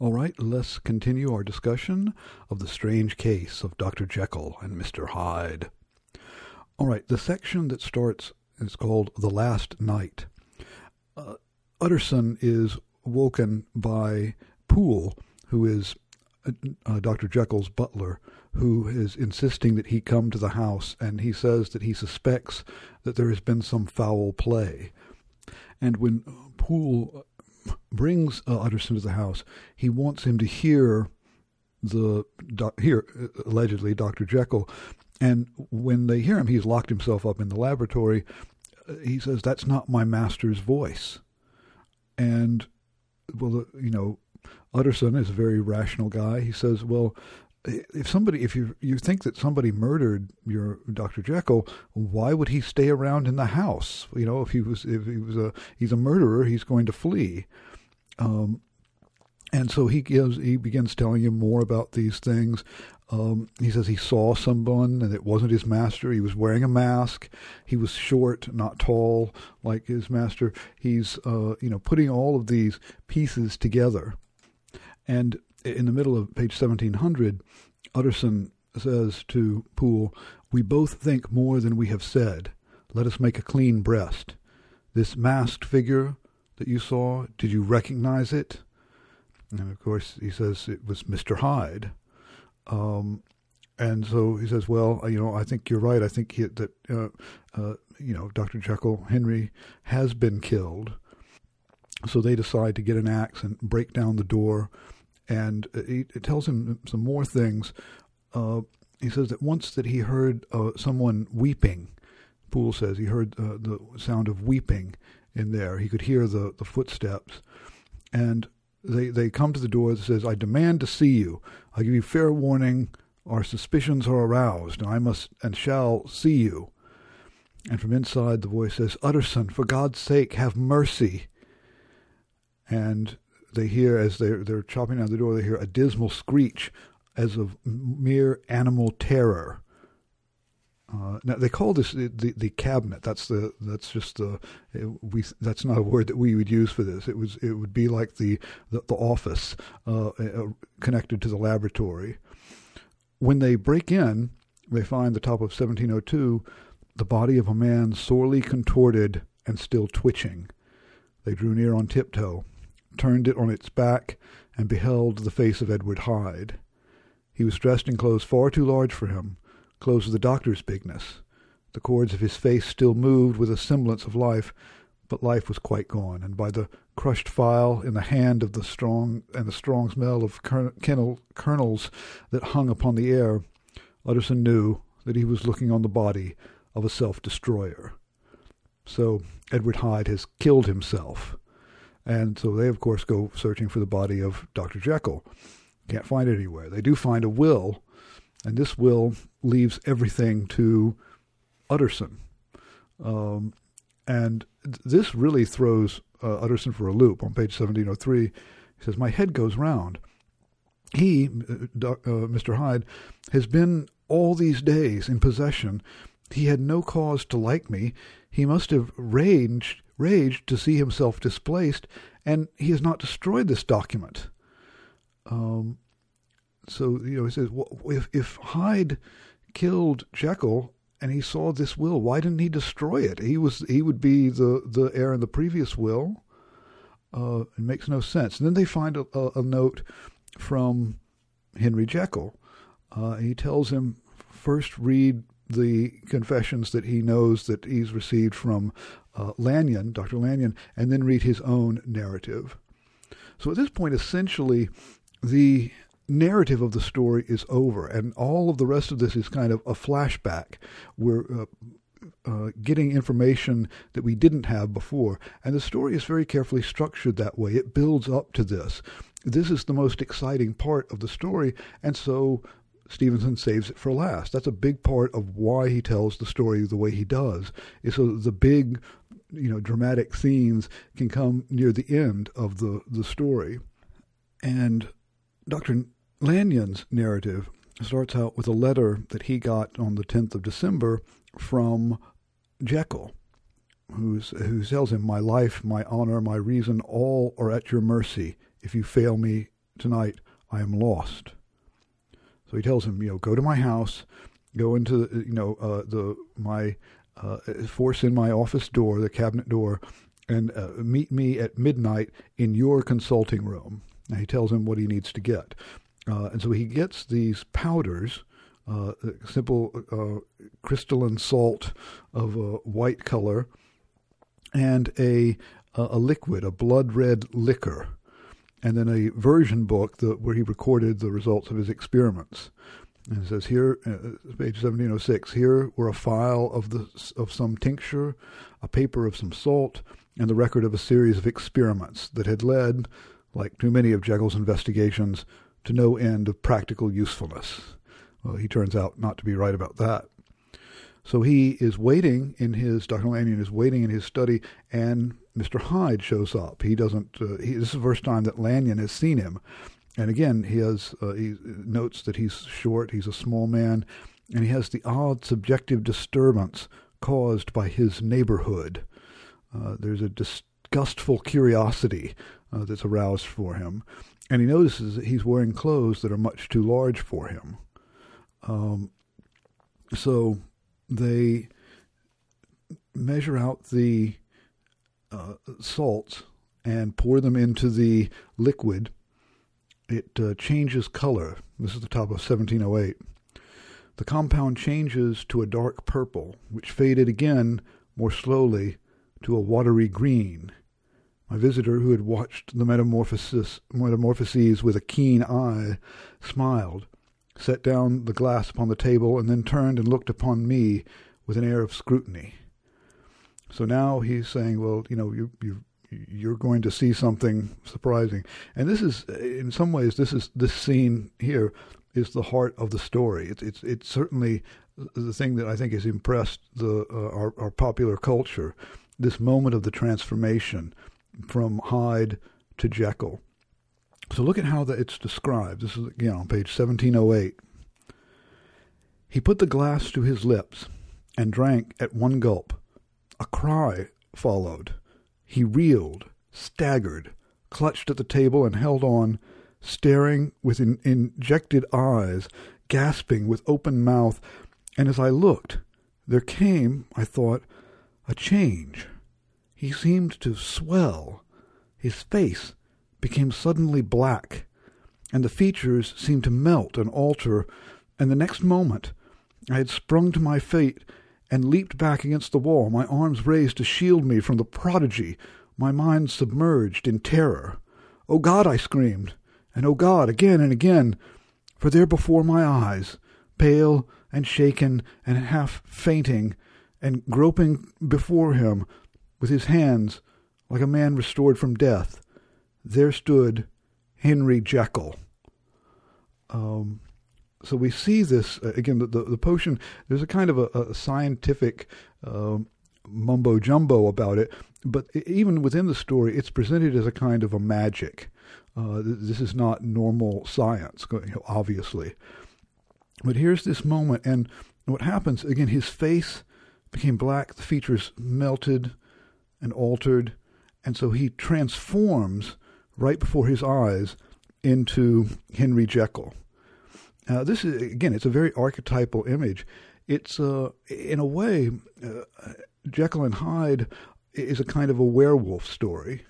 All right, let's continue our discussion of the strange case of Dr. Jekyll and Mr. Hyde. All right, the section that starts is called The Last Night. Uh, Utterson is woken by Poole, who is uh, uh Dr. Jekyll's butler, who is insisting that he come to the house, and he says that he suspects that there has been some foul play. And when Poole brings uh, Utterson to the house, he wants him to hear the here allegedly Dr. Jekyll, and when they hear him, he's locked himself up in the laboratory. Uh, he says, "That's not my master's voice," and well, you know, Utterson is a very rational guy. He says, "Well, if somebody, if you you think that somebody murdered your Dr. Jekyll, why would he stay around in the house? You know, if he was if he was a he's a murderer, he's going to flee. Um, and so he gives he begins telling him more about these things. Um, he says he saw someone and it wasn't his master. He was wearing a mask. He was short, not tall like his master. He's uh, you know putting all of these pieces together, and in the middle of page 1700, Utterson says to Poole, We both think more than we have said. Let us make a clean breast. This masked figure that you saw, did you recognize it? And of course, he says it was Mr. Hyde. Um, and so he says, "Well, you know, I think you're right. I think he, that uh, uh, you know, Dr. Jekyll Henry has been killed." So they decide to get an axe and break down the door and it, tells him some more things. Uh, he says that once that he heard uh, someone weeping. Poole says he heard uh, the sound of weeping in there. He could hear the, the footsteps, and they they come to the door that says, "I demand to see you. I give you fair warning. Our suspicions are aroused, and I must and shall see you." And from inside, the voice says, "Utterson, for God's sake, have mercy." And they hear as they're they're chopping down the door, they hear a dismal screech as of mere animal terror. Uh, now they call this the, the, the, cabinet. That's the that's just the we that's not a word that we would use for this. It was it would be like the the, the office uh, uh, connected to the laboratory. When they break in, they find the top of 1702, the body of a man sorely contorted and still twitching. They drew near on tiptoe turned it on its back, and beheld the face of Edward Hyde. He was dressed in clothes far too large for him, clothes of the doctor's bigness. The cords of his face still moved with a semblance of life, but life was quite gone, and by the crushed phial in the hand of the strong and the strong smell of kernel, kernels that hung upon the air, Utterson knew that he was looking on the body of a self-destroyer. So Edward Hyde has killed himself. And so they, of course, go searching for the body of Dr. Jekyll. Can't find it anywhere. They do find a will, and this will leaves everything to Utterson. Um, and this really throws uh, Utterson for a loop. On page 1703, he says, My head goes round. He, uh, uh, Mr. Hyde, has been all these days in possession. He had no cause to like me. He must have raged raged to see himself displaced, and he has not destroyed this document. Um, so you know, he says, well, if if Hyde killed Jekyll and he saw this will, why didn't he destroy it? He was he would be the the heir in the previous will. Uh, it makes no sense. And then they find a, a, a note from Henry Jekyll. Uh, he tells him first read the confessions that he knows that he's received from uh, Lanyon, Dr. Lanyon, and then read his own narrative. So at this point, essentially, the narrative of the story is over, and all of the rest of this is kind of a flashback. We're uh, uh, getting information that we didn't have before, and the story is very carefully structured that way. It builds up to this. This is the most exciting part of the story, and so Stevenson saves it for last. That's a big part of why he tells the story the way he does. Is so the big you know dramatic scenes can come near the end of the the story, and Dr. Lanyon's narrative starts out with a letter that he got on the 10th of December from Jekyll, who's, who tells him, My life, my honor, my reason, all are at your mercy. If you fail me, tonight I am lost. So he tells him, you know, go to my house, go into, you know, uh, the my uh, force in my office door, the cabinet door, and uh, meet me at midnight in your consulting room. And he tells him what he needs to get. Uh, and so he gets these powders, uh, simple uh, crystalline salt of a white color, and a, a liquid, a blood red liquor, and then a version book that, where he recorded the results of his experiments. And it says here, uh, page 1706, here were a phial of the of some tincture, a paper of some salt, and the record of a series of experiments that had led, like too many of Jekyll's investigations, to no end of practical usefulness. Well, he turns out not to be right about that. So he is waiting in his, Dr. Lanyon is waiting in his study, and Mr. Hyde shows up. He doesn't, uh, he, this is the first time that Lanyon has seen him. And again, he has uh, he notes that he's short, he's a small man, and he has the odd subjective disturbance caused by his neighborhood. Uh, there's a disgustful curiosity uh, that's aroused for him, and he notices that he's wearing clothes that are much too large for him. Um, so they measure out the uh, salts and pour them into the liquid it uh, changes color. This is the top of 1708. The compound changes to a dark purple, which faded again more slowly to a watery green. My visitor, who had watched the metamorphosis, metamorphoses with a keen eye, smiled, set down the glass upon the table, and then turned and looked upon me with an air of scrutiny. So now he's saying, "Well, you know, you you you're going to see something surprising. And this is, in some ways, this is this scene here is the heart of the story. It's it's it's certainly the thing that I think has impressed the uh, our our popular culture. This moment of the transformation from Hyde to Jekyll. So look at how that it's described. This is again on page 1708. He put the glass to his lips and drank at one gulp. A cry followed. He reeled, staggered, clutched at the table, and held on, staring with in- injected eyes, gasping with open mouth. And as I looked, there came, I thought, a change. He seemed to swell. His face became suddenly black, and the features seemed to melt and alter, and the next moment I had sprung to my feet and leaped back against the wall, my arms raised to shield me from the prodigy, my mind submerged in terror. Oh God, I screamed, and oh God, again and again, for there before my eyes, pale and shaken and half fainting, and groping before him with his hands like a man restored from death, there stood Henry Jekyll. Um, so we see this uh, again. The, the, the potion. There's a kind of a, a scientific uh, mumbo jumbo about it, but even within the story, it's presented as a kind of a magic. Uh, this is not normal science, obviously. But here's this moment, and what happens again? His face became black, the features melted and altered, and so he transforms right before his eyes into Henry Jekyll. Uh, this is again, it's a very archetypal image. It's uh, in a way, uh, Jekyll and Hyde is a kind of a werewolf story.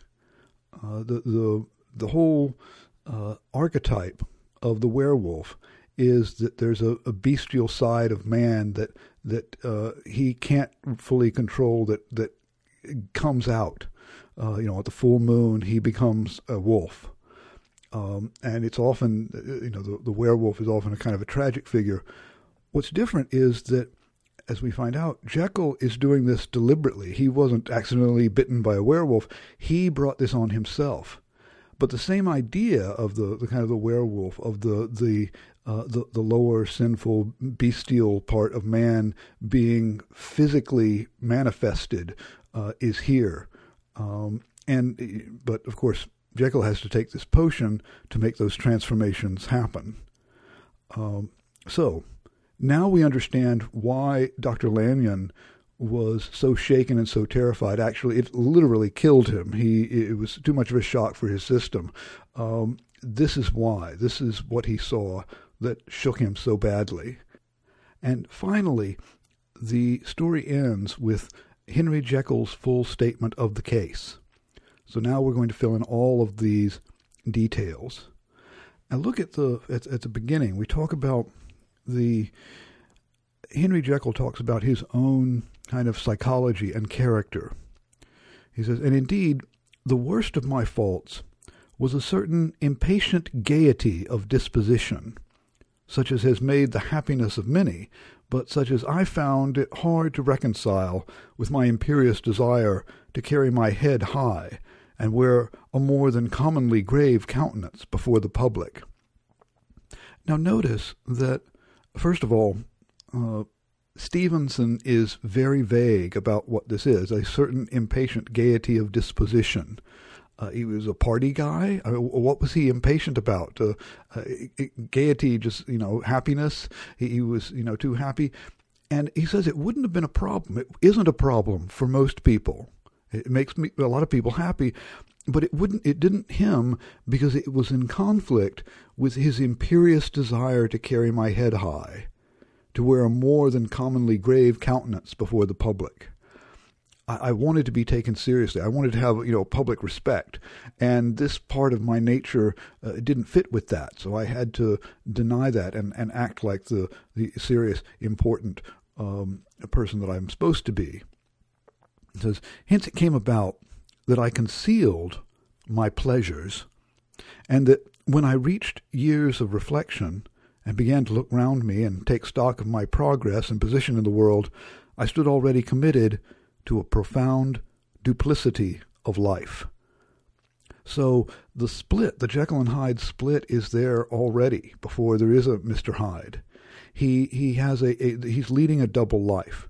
Uh, the the the whole uh, archetype of the werewolf is that there's a, a bestial side of man that that uh, he can't fully control that that comes out. you know, at the full moon, he becomes a wolf. Um, and it's often, uh, you know, the, the werewolf is often a kind of a tragic figure. What's different is that, as we find out, Jekyll is doing this deliberately. He wasn't accidentally bitten by a werewolf. He brought this on himself. But the same idea of the, the kind of the werewolf, of the the, uh, the the lower sinful bestial part of man being physically manifested, uh, is here. Um, and but of course, Jekyll has to take this potion to make those transformations happen. Um, so now we understand why Dr. Lanyon was so shaken and so terrified. Actually, it literally killed him. He it was too much of a shock for his system. Um, this is why. This is what he saw that shook him so badly. And finally, the story ends with Henry Jekyll's full statement of the case. So now we're going to fill in all of these details. And look at the at, at the beginning. We talk about the Henry Jekyll talks about his own kind of psychology and character. He says, and indeed, the worst of my faults was a certain impatient gaiety of disposition, such as has made the happiness of many, but such as I found it hard to reconcile with my imperious desire to carry my head high and wear a more than commonly grave countenance before the public. Now, notice that, first of all, uh, Stevenson is very vague about what this is a certain impatient gaiety of disposition. Uh, he was a party guy. I mean, what was he impatient about? Uh, uh, gaiety, just you know, happiness. He, he, was you know too happy, and he says it wouldn't have been a problem. It isn't a problem for most people. It makes me a lot of people happy, but it wouldn't. It didn't him because it was in conflict with his imperious desire to carry my head high to wear a more than commonly grave countenance before the public. I, wanted to be taken seriously. I wanted to have you know public respect, and this part of my nature uh, didn't fit with that. So I had to deny that and, and act like the the serious, important um, person that I'm supposed to be. It says, hence it came about that I concealed my pleasures, and that when I reached years of reflection, and began to look round me and take stock of my progress and position in the world, I stood already committed to a profound duplicity of life. So the split, the Jekyll and Hyde split, is there already before there is a Mr. Hyde. He he has a, a he's leading a double life.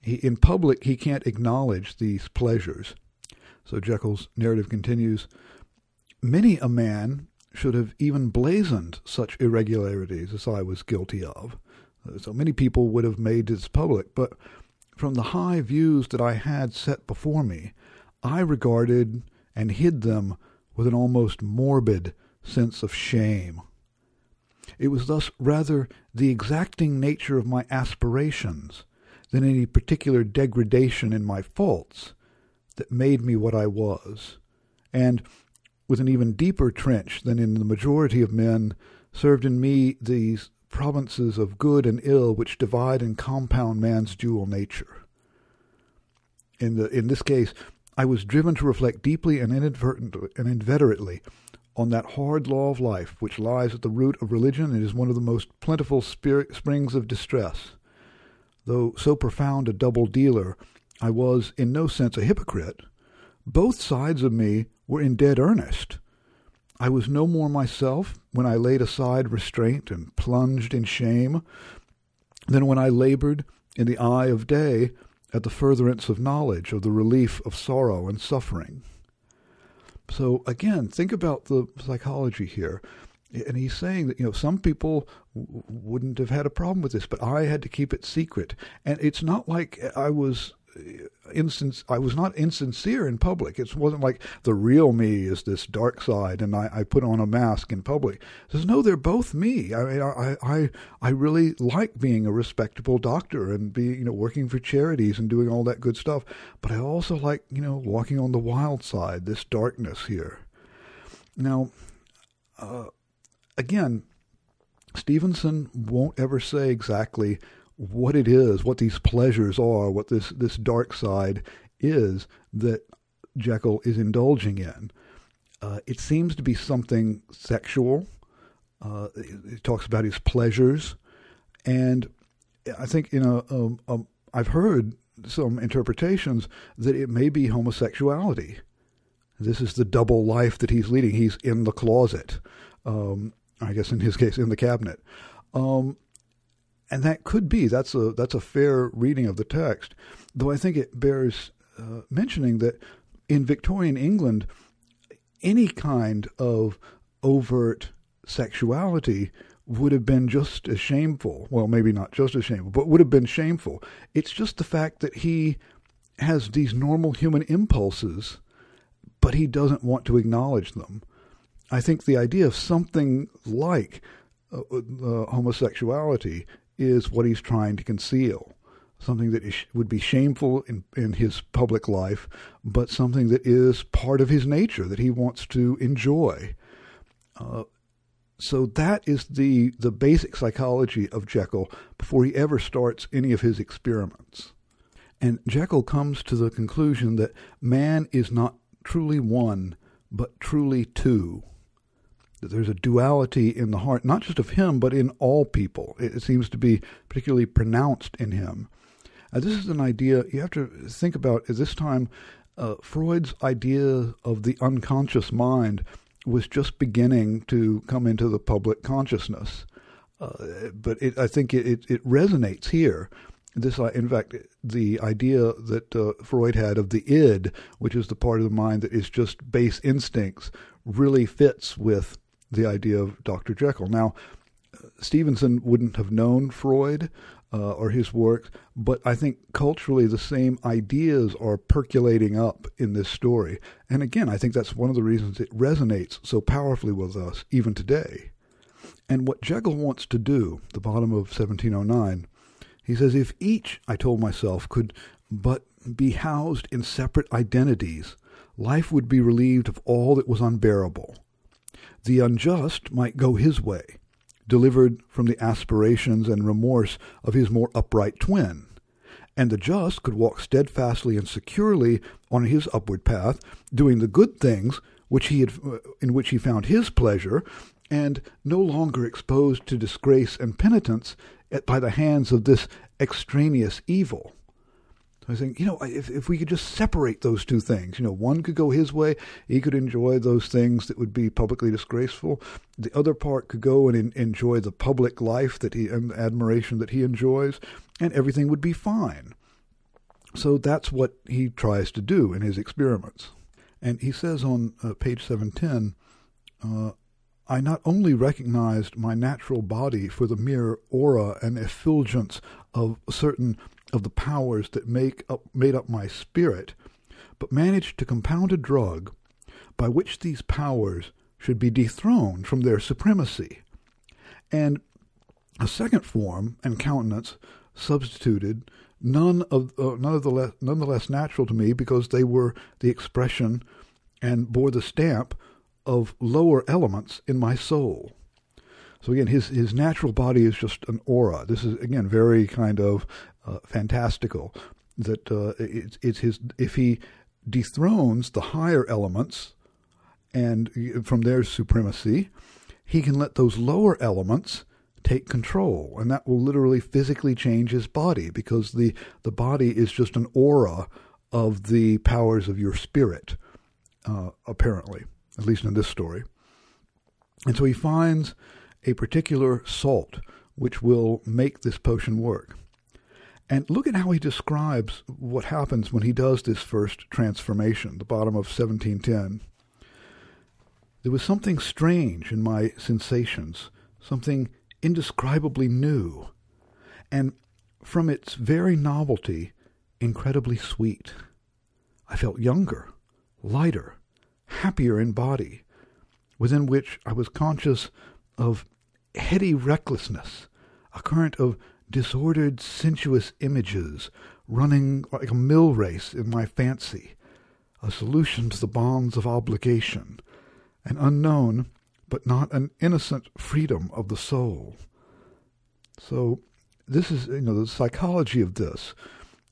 He, in public, he can't acknowledge these pleasures. So Jekyll's narrative continues. Many a man should have even blazoned such irregularities as I was guilty of. So many people would have made this public, but from the high views that I had set before me, I regarded and hid them with an almost morbid sense of shame. It was thus rather the exacting nature of my aspirations than any particular degradation in my faults that made me what I was, and with an even deeper trench than in the majority of men, served in me these provinces of good and ill which divide and compound man's dual nature. In, the, in this case, I was driven to reflect deeply and inadvertently and inveterately on that hard law of life which lies at the root of religion and is one of the most plentiful spirit, springs of distress. Though so profound a double dealer, I was in no sense a hypocrite. Both sides of me were in dead earnest. I was no more myself when I laid aside restraint and plunged in shame than when I labored in the eye of day at the furtherance of knowledge, of the relief of sorrow and suffering. So again, think about the psychology here. And he's saying that, you know, some people w- wouldn't have had a problem with this, but I had to keep it secret. And it's not like I was instance I was not insincere in public. It wasn't like the real me is this dark side, and I, I put on a mask in public. Says no, they're both me. I mean, I, I I really like being a respectable doctor and be you know working for charities and doing all that good stuff. But I also like you know walking on the wild side, this darkness here. Now, uh, again, Stevenson won't ever say exactly what it is, what these pleasures are, what this, this dark side is that Jekyll is indulging in. Uh, it seems to be something sexual. Uh, he talks about his pleasures, and I think you know um, um, I've heard some interpretations that it may be homosexuality. This is the double life that he's leading. He's in the closet, um, I guess in his case, in the cabinet. Um, and that could be that's a that's a fair reading of the text. Though I think it bears uh, mentioning that in Victorian England, any kind of overt sexuality would have been just as shameful. Well, maybe not just as shameful, but would have been shameful. It's just the fact that he has these normal human impulses, but he doesn't want to acknowledge them. I think the idea of something like uh, uh, homosexuality is what he's trying to conceal. Something that would be shameful in, in his public life, but something that is part of his nature that he wants to enjoy. Uh, so that is the the basic psychology of Jekyll before he ever starts any of his experiments. And Jekyll comes to the conclusion that man is not truly one, but truly two. That there's a duality in the heart, not just of him, but in all people. It seems to be particularly pronounced in him. Uh, this is an idea you have to think about at this time. Uh, Freud's idea of the unconscious mind was just beginning to come into the public consciousness. Uh, but it, I think it, it, resonates here. This, uh, in fact, the idea that uh, Freud had of the id, which is the part of the mind that is just base instincts, really fits with the idea of Dr. Jekyll. Now, Stevenson wouldn't have known Freud, uh, or his work, but I think culturally the same ideas are percolating up in this story. And again, I think that's one of the reasons it resonates so powerfully with us even today. And what Jekyll wants to do, the bottom of 1709, he says, if each, I told myself, could but be housed in separate identities, life would be relieved of all that was unbearable. The unjust might go his way, delivered from the aspirations and remorse of his more upright twin. And the just could walk steadfastly and securely on his upward path, doing the good things which he had, uh, in which he found his pleasure, and no longer exposed to disgrace and penitence by the hands of this extraneous evil. I think, you know, if, if we could just separate those two things, you know, one could go his way, he could enjoy those things that would be publicly disgraceful. The other part could go and in, enjoy the public life that he and the admiration that he enjoys, and everything would be fine. So that's what he tries to do in his experiments. And he says on uh, page 710, uh, I not only recognized my natural body for the mere aura and effulgence of certain of the powers that make up, made up my spirit, but managed to compound a drug by which these powers should be dethroned from their supremacy, and a second form and countenance substituted, none of uh, none of the less, none the less natural to me because they were the expression and bore the stamp of lower elements in my soul. So again, his his natural body is just an aura. This is again very kind of uh, fantastical. That uh, it's, it's his if he dethrones the higher elements and from their supremacy, he can let those lower elements take control, and that will literally physically change his body because the the body is just an aura of the powers of your spirit, uh, apparently, at least in this story. And so he finds a particular salt which will make this potion work. And look at how he describes what happens when he does this first transformation, the bottom of 1710. There was something strange in my sensations, something indescribably new, and from its very novelty, incredibly sweet. I felt younger, lighter, happier in body, within which I was conscious of heady recklessness, a current of disordered, sensuous images running like a mill race in my fancy, a solution to the bonds of obligation, an unknown but not an innocent freedom of the soul. So, this is, you know, the psychology of this.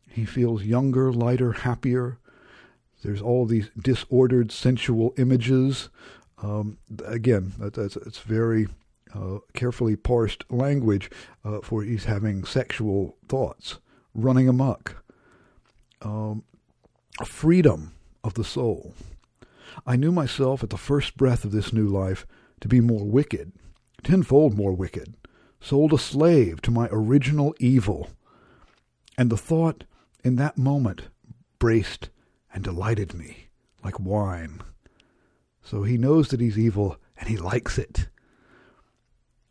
He feels younger, lighter, happier. There's all these disordered, sensual images. Um, again, that, that's, it's very uh, carefully parsed language uh, for he's having sexual thoughts running amok. Um, freedom of the soul. I knew myself at the first breath of this new life to be more wicked, tenfold more wicked, sold a slave to my original evil. And the thought in that moment braced and delighted me like wine. So he knows that he's evil and he likes it.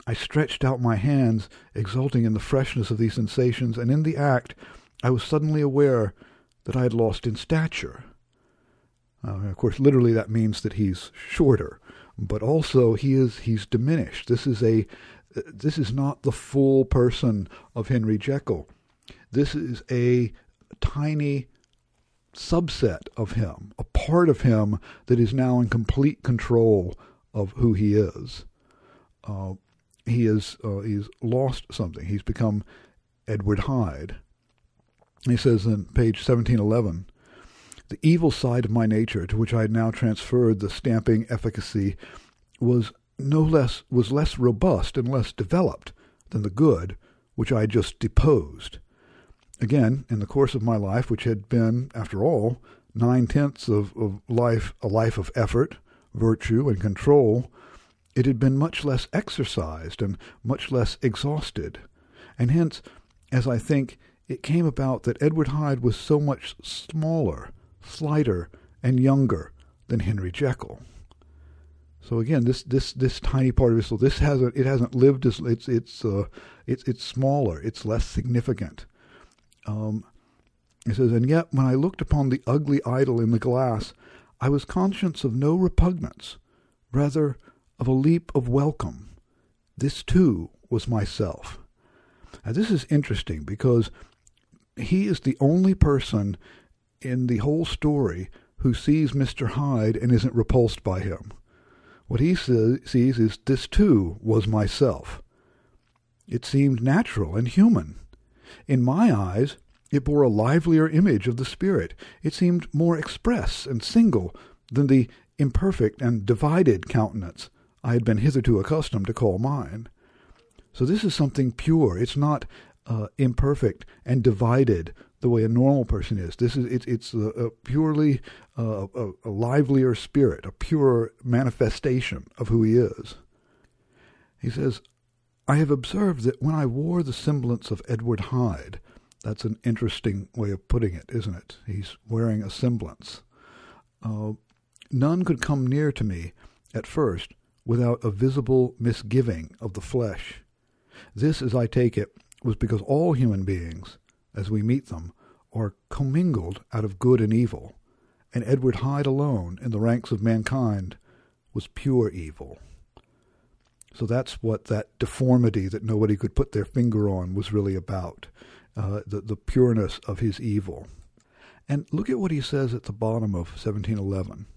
I stretched out my hands, exulting in the freshness of these sensations, and in the act I was suddenly aware that I had lost in stature. Uh, of course, literally that means that he's shorter, but also he is he's diminished. This is a this is not the full person of Henry Jekyll. This is a tiny subset of him, a part of him that is now in complete control of who he is. Uh, he is uh, he's lost something. He's become Edward Hyde. He says in page 1711, the evil side of my nature, to which I had now transferred the stamping efficacy, was no less was less robust and less developed than the good, which I had just deposed. Again, in the course of my life, which had been, after all, nine tenths of, of life a life of effort, virtue, and control, it had been much less exercised and much less exhausted. And hence, as I think, it came about that Edward Hyde was so much smaller, slighter, and younger than Henry Jekyll. So again, this this this tiny part of his soul, this hasn't it hasn't lived as it's it's uh, it's it's smaller, it's less significant. Um, says, and yet when I looked upon the ugly idol in the glass, I was conscious of no repugnance, rather of a leap of welcome. This too was myself. Now this is interesting because he is the only person in the whole story who sees Mr. Hyde and isn't repulsed by him. What he sees is this too was myself. It seemed natural and human. In my eyes, it bore a livelier image of the spirit. It seemed more express and single than the imperfect and divided countenance I had been hitherto accustomed to call mine. So this is something pure. It's not uh, imperfect and divided the way a normal person is. This is it's it's a, a purely uh, a, a livelier spirit, a pure manifestation of who he is. He says, I have observed that when I wore the semblance of Edward Hyde, that's an interesting way of putting it, isn't it? He's wearing a semblance. Uh, none could come near to me at first without a visible misgiving of the flesh. This, as I take it, was because all human beings, as we meet them, are commingled out of good and evil, and Edward Hyde alone, in the ranks of mankind, was pure evil. So that's what that deformity that nobody could put their finger on was really about, uh, the, the pureness of his evil. And look at what he says at the bottom of 1711.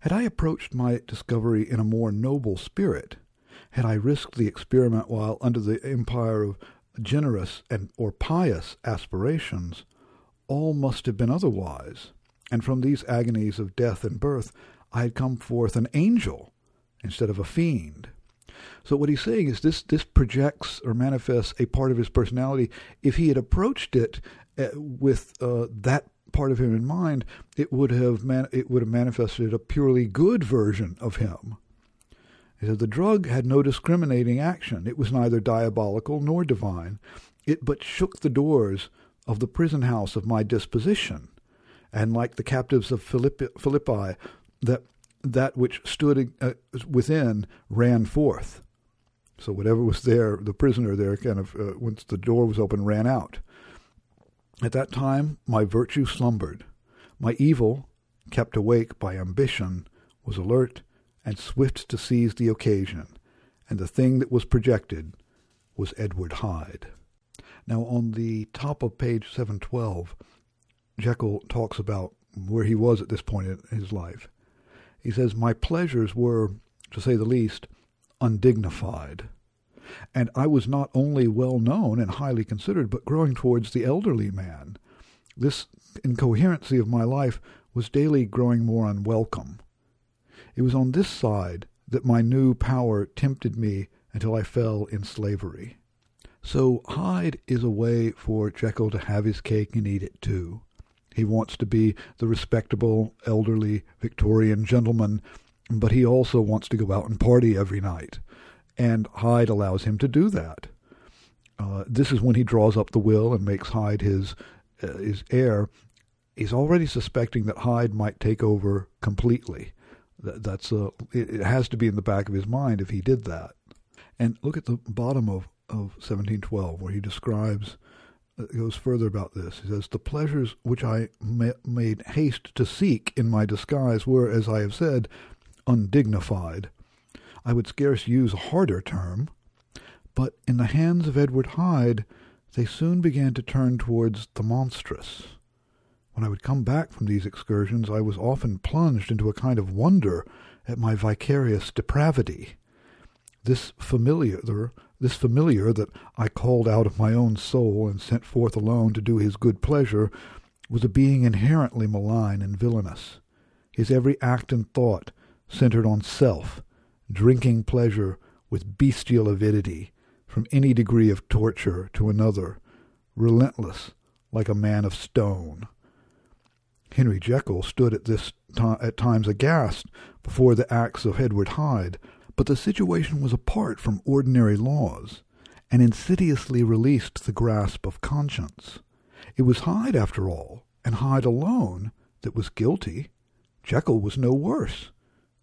Had I approached my discovery in a more noble spirit, had I risked the experiment while under the empire of generous and or pious aspirations, all must have been otherwise, and from these agonies of death and birth I had come forth an angel instead of a fiend. So what he's saying is this this projects or manifests a part of his personality. If he had approached it uh, with uh, that part of him in mind, it would have man- it would have manifested a purely good version of him. He said the drug had no discriminating action. It was neither diabolical nor divine. It but shook the doors of the prison house of my disposition, and like the captives of Philippi, Philippi that that which stood uh, within ran forth. So whatever was there, the prisoner there, kind of uh, once the door was open, ran out. At that time, my virtue slumbered. My evil, kept awake by ambition, was alert and swift to seize the occasion, and the thing that was projected was Edward Hyde. Now, on the top of page 712, Jekyll talks about where he was at this point in his life. He says, My pleasures were, to say the least, undignified. And I was not only well known and highly considered, but growing towards the elderly man. This incoherency of my life was daily growing more unwelcome. It was on this side that my new power tempted me until I fell in slavery. So Hyde is a way for Jekyll to have his cake and eat it too. He wants to be the respectable, elderly Victorian gentleman, but he also wants to go out and party every night. And Hyde allows him to do that. Uh, this is when he draws up the will and makes Hyde his uh, his heir. He's already suspecting that Hyde might take over completely. That, that's a, it, it has to be in the back of his mind if he did that. And look at the bottom of, of 1712 where he describes it goes further about this. He says, The pleasures which I ma- made haste to seek in my disguise were, as I have said, undignified. I would scarce use a harder term, but in the hands of Edward Hyde they soon began to turn towards the monstrous. When I would come back from these excursions, I was often plunged into a kind of wonder at my vicarious depravity. This familiar, this familiar that I called out of my own soul and sent forth alone to do his good pleasure, was a being inherently malign and villainous. His every act and thought centered on self, drinking pleasure with bestial avidity from any degree of torture to another, relentless like a man of stone. Henry Jekyll stood at this at times aghast before the acts of Edward Hyde, but the situation was apart from ordinary laws, and insidiously released the grasp of conscience. It was Hyde, after all, and Hyde alone, that was guilty. Jekyll was no worse.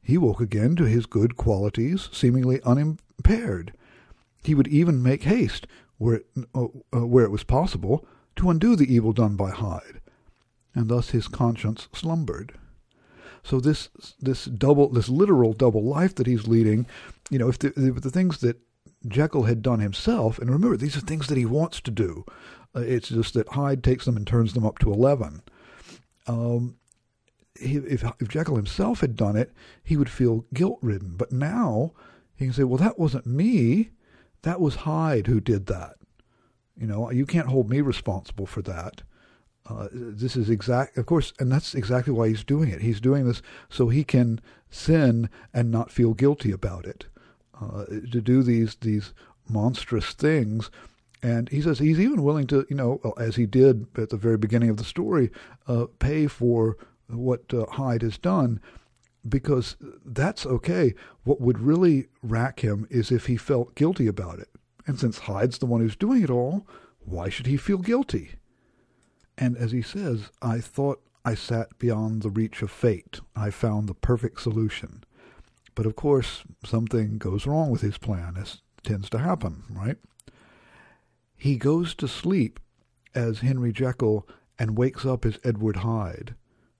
He woke again to his good qualities, seemingly unimpaired. He would even make haste, where it, uh, uh, where it was possible, to undo the evil done by Hyde and thus his conscience slumbered. So this this double this literal double life that he's leading, you know, if the, the things that Jekyll had done himself, and remember these are things that he wants to do. Uh, it's just that Hyde takes them and turns them up to eleven. Um, if, if Jekyll himself had done it, he would feel guilt ridden. But now he can say, "Well, that wasn't me. That was Hyde who did that. You know, you can't hold me responsible for that." Uh, this is exact, of course, and that's exactly why he's doing it. He's doing this so he can sin and not feel guilty about it. Uh, to do these these monstrous things, and he says he's even willing to, you know, as he did at the very beginning of the story, uh, pay for what uh, Hyde has done, because that's okay. What would really rack him is if he felt guilty about it. And since Hyde's the one who's doing it all, why should he feel guilty? And as he says, I thought I sat beyond the reach of fate. I found the perfect solution. But of course, something goes wrong with his plan, as tends to happen, right? He goes to sleep as Henry Jekyll and wakes up as Edward Hyde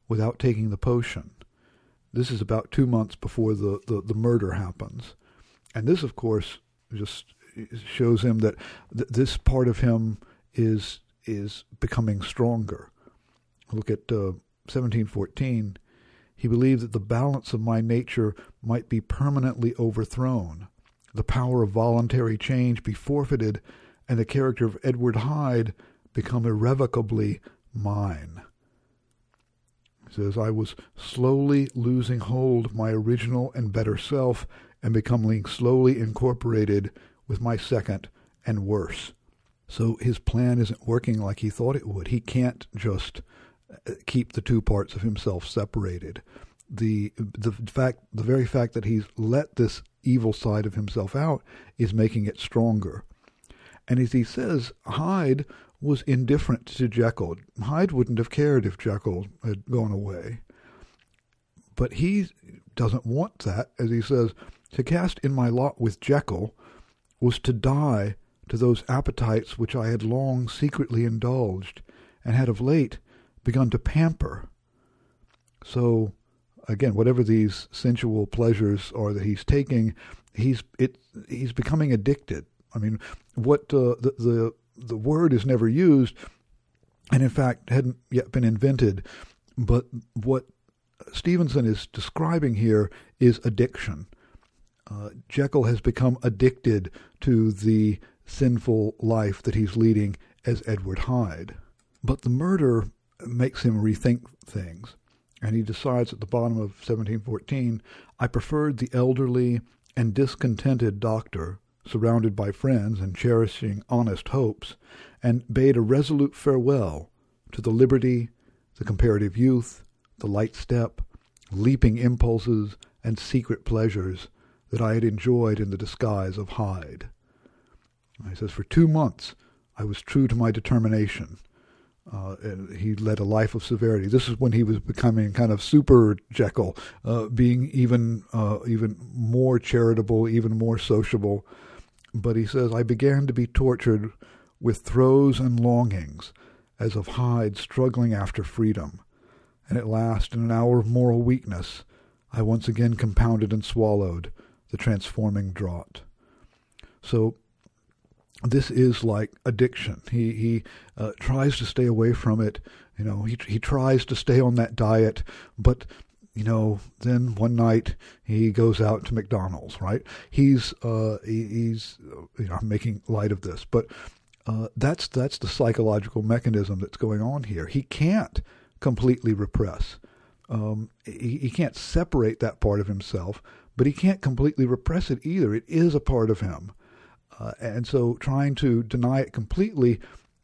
without taking the potion. This is about two months before the, the, the murder happens. And this, of course, just shows him that th- this part of him is is becoming stronger. Look at uh, 1714. He believed that the balance of my nature might be permanently overthrown, the power of voluntary change be forfeited, and the character of Edward Hyde become irrevocably mine. Says, I was slowly losing hold of my original and better self and becoming slowly incorporated with my second and worse. So his plan isn't working like he thought it would. He can't just uh, keep the two parts of himself separated. The the fact the very fact that he's let this evil side of himself out is making it stronger. And as he says, Hyde was indifferent to Jekyll. Hyde wouldn't have cared if Jekyll had gone away. But he doesn't want that, as he says, to cast in my lot with Jekyll was to die to those appetites which I had long secretly indulged, and had of late begun to pamper. So, again, whatever these sensual pleasures are that he's taking, he's it he's becoming addicted. I mean, what uh, the the the word is never used, and in fact hadn't yet been invented. But what Stevenson is describing here is addiction. Uh, Jekyll has become addicted to the sinful life that he's leading as Edward Hyde. But the murder makes him rethink things, and he decides at the bottom of 1714 I preferred the elderly and discontented doctor, surrounded by friends and cherishing honest hopes, and bade a resolute farewell to the liberty, the comparative youth, the light step, leaping impulses, and secret pleasures that I had enjoyed in the disguise of Hyde. He says, For two months I was true to my determination. Uh, he led a life of severity. This is when he was becoming kind of super Jekyll, uh, being even uh, even more charitable, even more sociable. But he says, I began to be tortured with throes and longings, as of Hyde struggling after freedom. And at last, in an hour of moral weakness, I once again compounded and swallowed the transforming draught. So this is like addiction. He he uh, tries to stay away from it. You know, he he tries to stay on that diet, but you know, then one night he goes out to McDonald's. Right? He's uh, he, he's you know I'm making light of this, but uh, that's that's the psychological mechanism that's going on here. He can't completely repress. Um, he, he can't separate that part of himself, but he can't completely repress it either. It is a part of him. Uh, and so trying to deny it completely,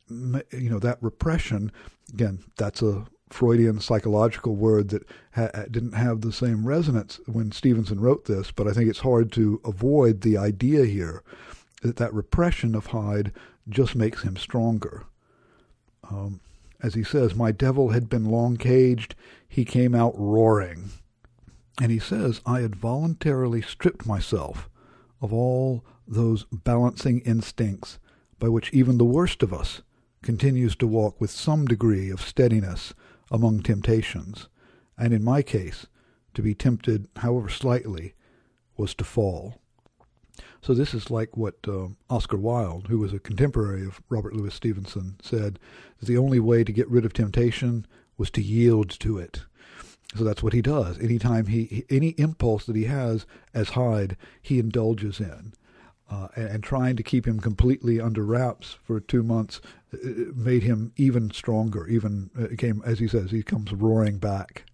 you know, that repression, again, that's a Freudian psychological word that ha- didn't have the same resonance when Stevenson wrote this, but I think it's hard to avoid the idea here that that repression of Hyde just makes him stronger. Um, as he says, my devil had been long caged, he came out roaring. And he says, I had voluntarily stripped myself of all those balancing instincts by which even the worst of us continues to walk with some degree of steadiness among temptations, and in my case, to be tempted, however slightly, was to fall. So this is like what uh, Oscar Wilde, who was a contemporary of Robert Louis Stevenson, said the only way to get rid of temptation was to yield to it. So that's what he does. Anytime he, any impulse that he has as Hyde, he indulges in. Uh, and, and, trying to keep him completely under wraps for two months uh, uh, made him even stronger. Even uh, came, as he says, he comes roaring back.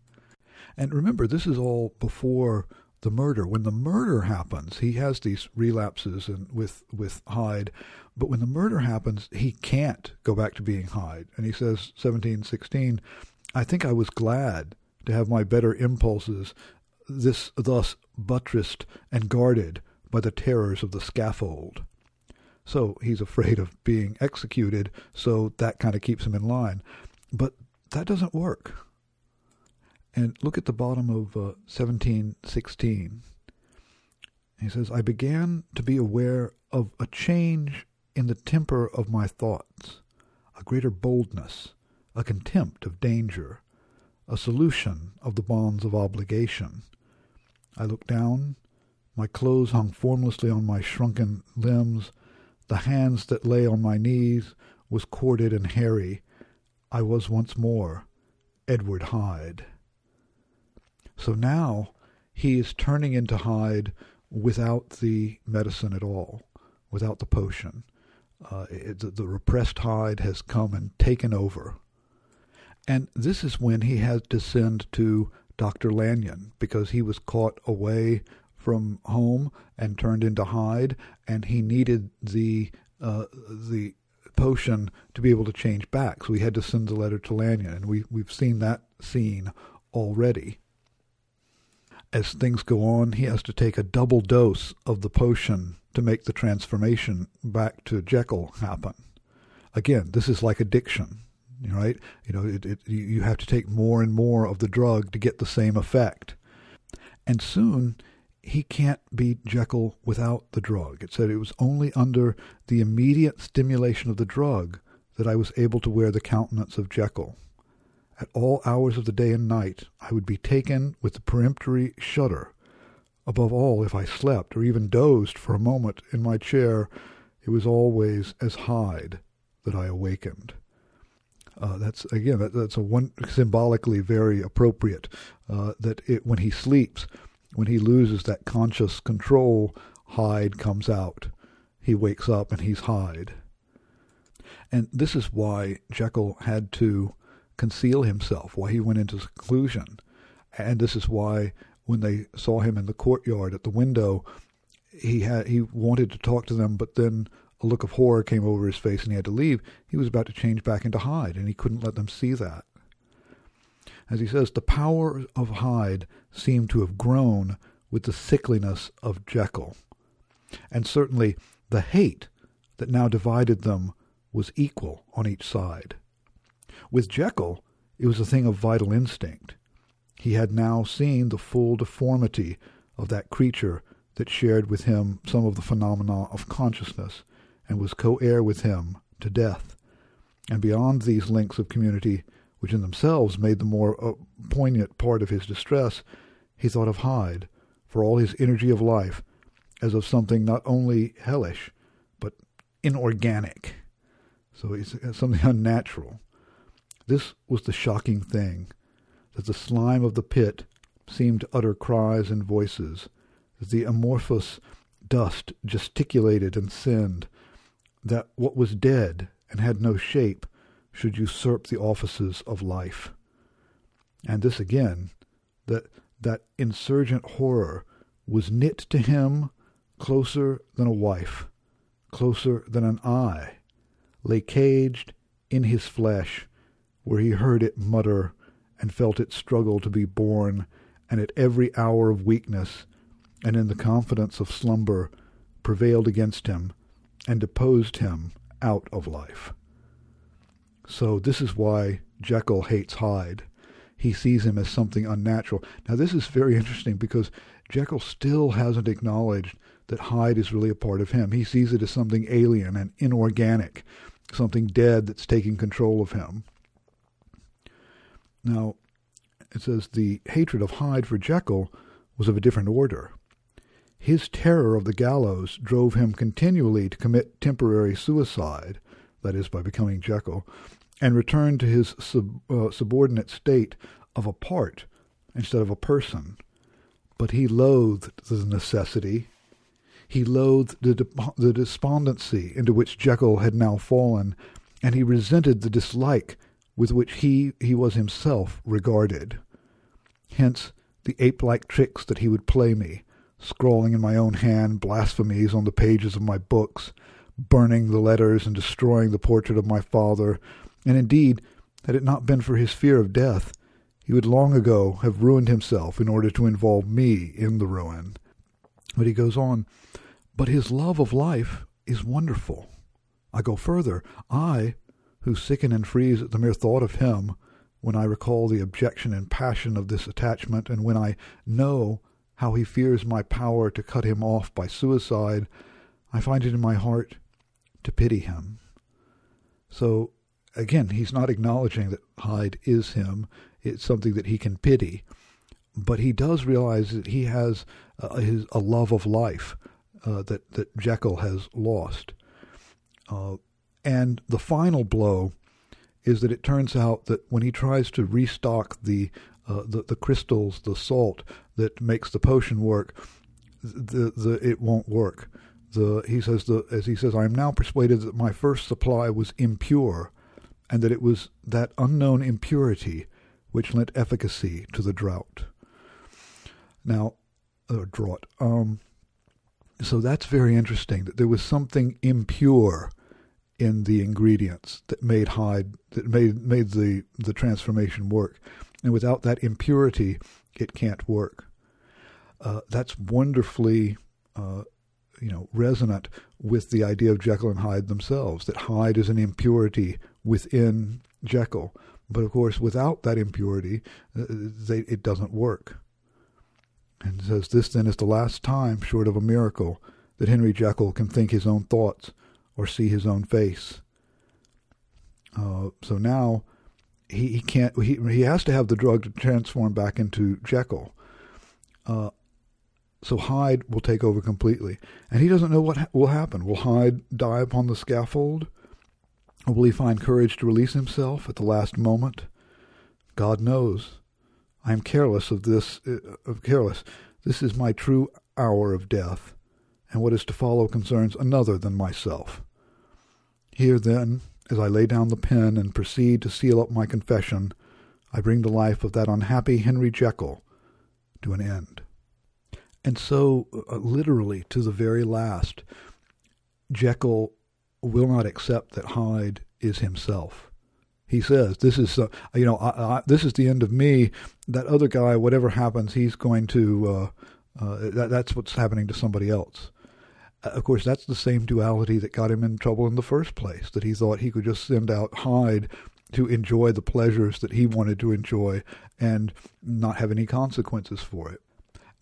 And remember, this is all before the murder. When the murder happens, he has these relapses and with with Hyde, but when the murder happens, he can't go back to being Hyde. And he says, seventeen sixteen, I think I was glad to have my better impulses this thus buttressed and guarded by the terrors of the scaffold. So he's afraid of being executed, so that kind of keeps him in line. But that doesn't work. And look at the bottom of uh, 1716. He says, I began to be aware of a change in the temper of my thoughts, a greater boldness, a contempt of danger, a solution of the bonds of obligation. I looked down. My clothes hung formlessly on my shrunken limbs. The hands that lay on my knees was corded and hairy. I was once more Edward Hyde. So now he is turning into Hyde without the medicine at all, without the potion. Uh, it, the, the repressed Hyde has come and taken over. And this is when he has to send to Dr. Lanyon because he was caught away from home and turned into Hyde, and he needed the uh, the potion to be able to change back. So he had to send the letter to Lanyon, and we we've seen that scene already. As things go on, he has to take a double dose of the potion to make the transformation back to Jekyll happen. Again, this is like addiction right? You know, it, it, you have to take more and more of the drug to get the same effect. And soon he can't beat Jekyll without the drug. It said it was only under the immediate stimulation of the drug that I was able to wear the countenance of Jekyll. At all hours of the day and night I would be taken with the peremptory shudder. Above all, if I slept or even dozed for a moment in my chair, it was always as Hyde that I awakened. Uh, that's again that, that's a one symbolically very appropriate. Uh, that it, when he sleeps, when he loses that conscious control, Hyde comes out. He wakes up and he's Hyde. And this is why Jekyll had to conceal himself, why he went into seclusion. And this is why when they saw him in the courtyard at the window, he had he wanted to talk to them, but then a look of horror came over his face and he had to leave, he was about to change back into Hyde, and he couldn't let them see that. As he says, the power of Hyde seemed to have grown with the sickliness of Jekyll. And certainly the hate that now divided them was equal on each side. With Jekyll, it was a thing of vital instinct. He had now seen the full deformity of that creature that shared with him some of the phenomena of consciousness and was co-heir with him to death. And beyond these links of community, which in themselves made the more uh, poignant part of his distress, he thought of Hyde, for all his energy of life, as of something not only hellish, but inorganic. So it's something unnatural. This was the shocking thing, that the slime of the pit seemed to utter cries and voices, that the amorphous dust gesticulated and sinned, that what was dead and had no shape should usurp the offices of life. And this again, that that insurgent horror was knit to him closer than a wife, closer than an eye, lay caged in his flesh, where he heard it mutter and felt it struggle to be born, and at every hour of weakness and in the confidence of slumber prevailed against him and deposed him out of life. So this is why Jekyll hates Hyde. He sees him as something unnatural. Now this is very interesting because Jekyll still hasn't acknowledged that Hyde is really a part of him. He sees it as something alien and inorganic, something dead that's taking control of him. Now, it says the hatred of Hyde for Jekyll was of a different order. His terror of the gallows drove him continually to commit temporary suicide, that is, by becoming Jekyll, and return to his sub, uh, subordinate state of a part instead of a person. But he loathed the necessity. He loathed the, the despondency into which Jekyll had now fallen, and he resented the dislike with which he, he was himself regarded. Hence the ape-like tricks that he would play me, scrawling in my own hand blasphemies on the pages of my books, burning the letters and destroying the portrait of my father, and indeed, had it not been for his fear of death, he would long ago have ruined himself in order to involve me in the ruin. But he goes on, but his love of life is wonderful. I go further. I, who sicken and freeze at the mere thought of him, when I recall the objection and passion of this attachment, and when I know how he fears my power to cut him off by suicide, I find it in my heart to pity him. So, again, he's not acknowledging that Hyde is him. It's something that he can pity. But he does realize that he has uh, his, a love of life uh, that, that Jekyll has lost. Uh, and the final blow is that it turns out that when he tries to restock the uh, the, the crystals, the salt that makes the potion work, the, the, it won't work. The, he says, the, as he says, I am now persuaded that my first supply was impure, and that it was that unknown impurity which lent efficacy to the drought. Now, uh, drought. Um, so that's very interesting. That there was something impure in the ingredients that made Hyde that made made the the transformation work. And without that impurity, it can't work. Uh, that's wonderfully, uh, you know, resonant with the idea of Jekyll and Hyde themselves. That Hyde is an impurity within Jekyll, but of course, without that impurity, uh, they, it doesn't work. And says this then is the last time, short of a miracle, that Henry Jekyll can think his own thoughts or see his own face. Uh, so now he, he can't he he has to have the drug to transform back into Jekyll. Uh, so Hyde will take over completely, and he doesn't know what ha- will happen. Will Hyde die upon the scaffold, will he find courage to release himself at the last moment? God knows. I am careless of this. Uh, of careless. This is my true hour of death, and what is to follow concerns another than myself. Here, then, as I lay down the pen and proceed to seal up my confession, I bring the life of that unhappy Henry Jekyll to an end. And so, uh, literally, to the very last, Jekyll will not accept that Hyde is himself. He says, "This is, uh, you know, I, I, this is the end of me. That other guy, whatever happens, he's going to. Uh, uh that, that's what's happening to somebody else." Uh, of course, that's the same duality that got him in trouble in the first place, that he thought he could just send out Hyde to enjoy the pleasures that he wanted to enjoy and not have any consequences for it.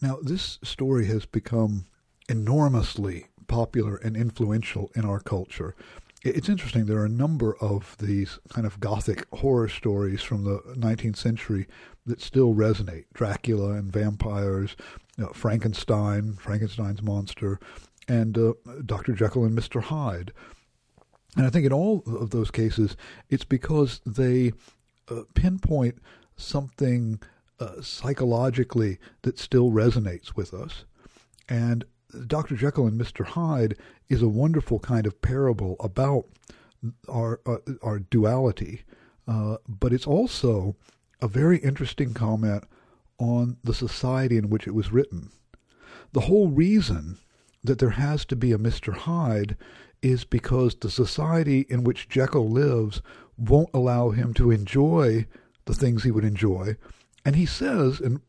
Now, this story has become enormously popular and influential in our culture. it's interesting. There are a number of these kind of gothic horror stories from the 19th century that still resonate. Dracula and vampires, you know, Frankenstein, Frankenstein's monster, and uh, Dr. Jekyll and Mr. Hyde. And I think in all of those cases, it's because they uh, pinpoint something uh, psychologically that still resonates with us. And Dr. Jekyll and Mr. Hyde is a wonderful kind of parable about our uh, our duality, uh, but it's also a very interesting comment on the society in which it was written. The whole reason that there has to be a Mr. Hyde is because the society in which Jekyll lives won't allow him to enjoy the things he would enjoy. And he says, and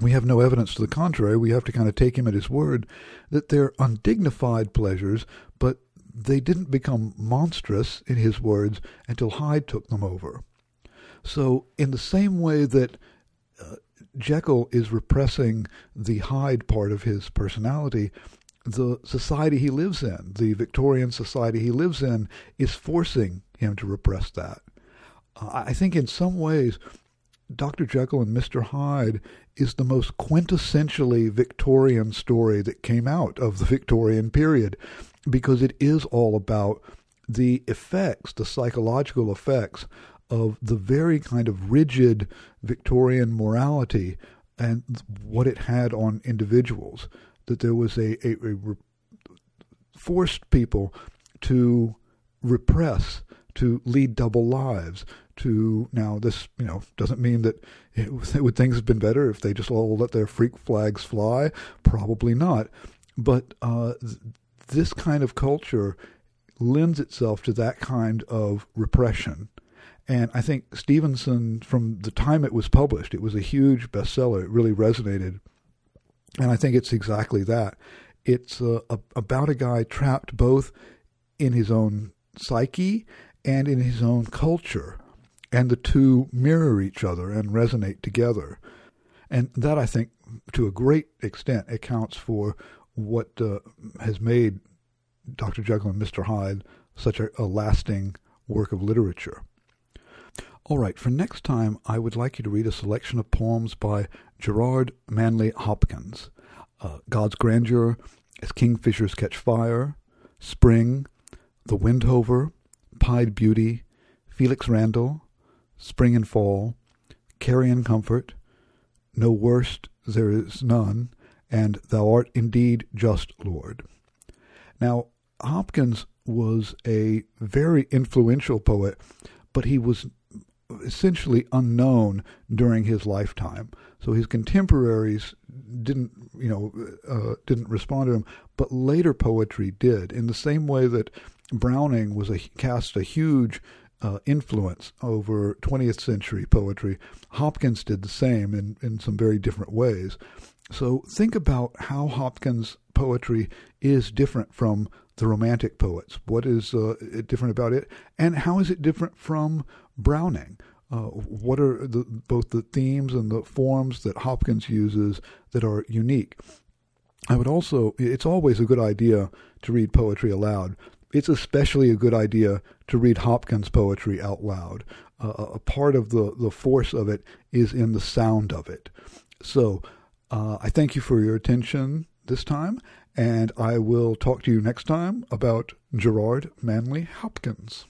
we have no evidence to the contrary, we have to kind of take him at his word, that they're undignified pleasures, but they didn't become monstrous, in his words, until Hyde took them over. So, in the same way that uh, Jekyll is repressing the Hyde part of his personality, the society he lives in, the Victorian society he lives in, is forcing him to repress that. Uh, I think in some ways, Dr. Jekyll and Mr. Hyde is the most quintessentially Victorian story that came out of the Victorian period because it is all about the effects, the psychological effects of the very kind of rigid Victorian morality and what it had on individuals that there was a, a, a re- forced people to repress, to lead double lives, to now this you know doesn't mean that it, would things have been better if they just all let their freak flags fly probably not but uh, this kind of culture lends itself to that kind of repression and I think Stevenson, from the time it was published, it was a huge bestseller. It really resonated and I think it's exactly that. It's uh, a, about a guy trapped both in his own psyche and in his own culture. And the two mirror each other and resonate together. And that, I think, to a great extent, accounts for what uh, has made Dr. Jekyll and Mr. Hyde such a, a lasting work of literature. All right, for next time, I would like you to read a selection of poems by Gerard Manley Hopkins. Uh, God's Grandeur, As Kingfishers Catch Fire, Spring, The Windhover, Pied Beauty, Felix Randal, Spring and Fall, Carrion Comfort, No Worst There Is None, and Thou Art Indeed Just Lord. Now, Hopkins was a very influential poet, but he was essentially unknown during his lifetime. So his contemporaries didn't, you know, uh, didn't respond to him, but later poetry did. In the same way that Browning was a cast a huge uh, influence over 20th century poetry, Hopkins did the same in in some very different ways. So think about how Hopkins' poetry is different from the Romantic poets. What is uh, different about it, and how is it different from Browning? Uh, what are the, both the themes and the forms that Hopkins uses that are unique? I would also, it's always a good idea to read poetry aloud. It's especially a good idea to read Hopkins' poetry out loud. Uh, a part of the, the force of it is in the sound of it. So uh, I thank you for your attention this time, and I will talk to you next time about Gerard Manley Hopkins.